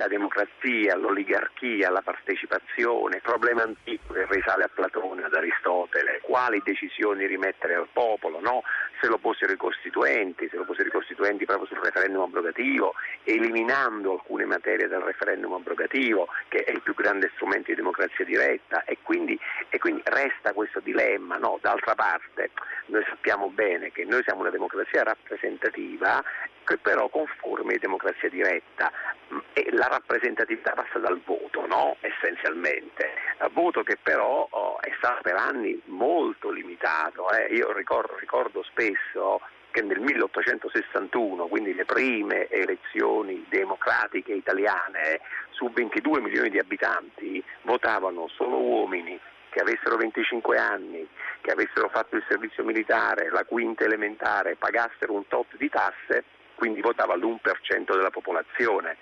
la democrazia, l'oligarchia, la partecipazione, problema antico che risale a Platone, ad Aristotele, quali decisioni rimettere al popolo, no? se lo fossero i costituenti, se lo fossero i costituenti proprio sul referendum abrogativo, eliminando alcune materie dal referendum abrogativo, che è il più grande strumento di democrazia diretta, e quindi, e quindi resta questo dilemma. No? D'altra parte, noi sappiamo bene che noi siamo una democrazia rappresentativa che però conforme a democrazia diretta e la rappresentatività passa dal voto, no? essenzialmente, voto che però oh, è stato per anni molto limitato. Eh. Io ricordo, ricordo spesso che nel 1861, quindi le prime elezioni democratiche italiane, su 22 milioni di abitanti votavano solo uomini che avessero 25 anni, che avessero fatto il servizio militare, la quinta elementare, pagassero un tot di tasse, quindi votava l'1% della popolazione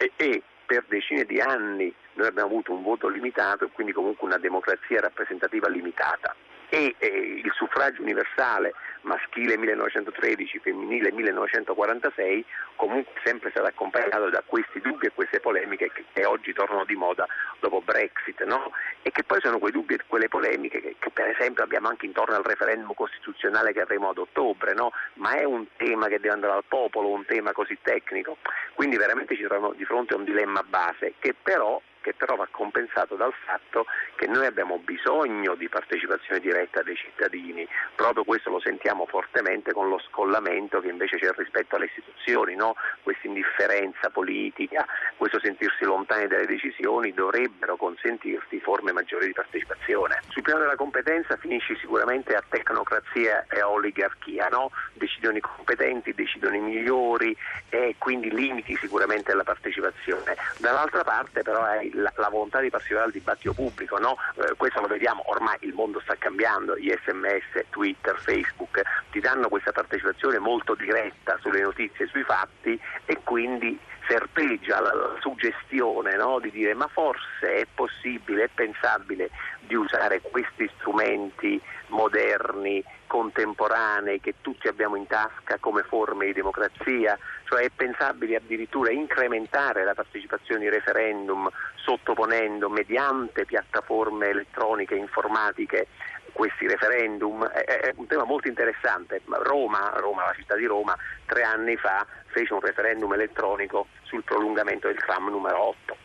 e, e per decine di anni noi abbiamo avuto un voto limitato e quindi comunque una democrazia rappresentativa limitata e eh, il suffragio universale maschile 1913, femminile 1946, comunque sempre stato accompagnato da questi dubbi e queste polemiche che, che oggi tornano di moda dopo Brexit, no? e che poi sono quei dubbi e quelle polemiche che, che, per esempio abbiamo anche intorno al referendum costituzionale che avremo ad ottobre, no? ma è un tema che deve andare al popolo, un tema così tecnico, quindi veramente ci troviamo di fronte a un dilemma base che però che però va compensato dal fatto che noi abbiamo bisogno di partecipazione diretta dei cittadini, proprio questo lo sentiamo fortemente con lo scollamento che invece c'è rispetto alle istituzioni, no? questa indifferenza politica, questo sentirsi lontani dalle decisioni dovrebbero consentirti forme maggiori di partecipazione. Sul piano della competenza finisci sicuramente a tecnocrazia e a oligarchia, no? decidono i competenti, decidono i migliori e quindi limiti sicuramente alla partecipazione. Dall'altra parte però hai la, la, volontà di partecipare al dibattito pubblico, no? eh, questo lo vediamo, ormai il mondo sta cambiando, gli sms, Twitter, Facebook ti danno questa partecipazione molto diretta sulle notizie, sui fatti e quindi serpeggia la, la suggestione no? di dire ma forse è possibile, è pensabile di usare questi strumenti moderni, contemporanei che tutti abbiamo in tasca come forme di democrazia, cioè è pensabile addirittura incrementare la partecipazione ai referendum sottoponendo mediante piattaforme elettroniche, informatiche questi referendum, è, un tema molto interessante. Roma, Roma, la città di Roma, tre anni fa fece un referendum elettronico sul prolungamento del tram numero 8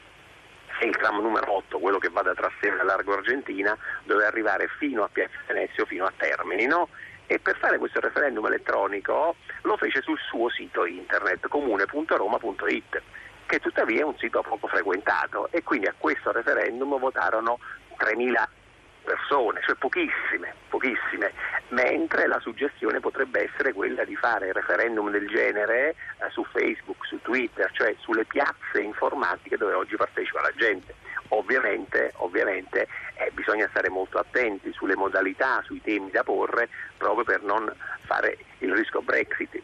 e il tram numero 8, quello che va da Trastevere a Largo Argentina, doveva arrivare fino a Piazza Venezio, fino a Termini, no? E per fare questo referendum elettronico lo fece sul suo sito internet comune.roma.it che tuttavia è un sito poco frequentato. E quindi a questo referendum votarono 3.000 persone, cioè pochissime, pochissime, mentre la suggestione potrebbe essere quella di fare referendum del genere eh, su Su Twitter, cioè sulle piazze informatiche dove oggi partecipa la gente. Ovviamente, ovviamente eh, bisogna stare molto attenti sulle modalità, sui temi da porre, proprio per non fare il rischio Brexit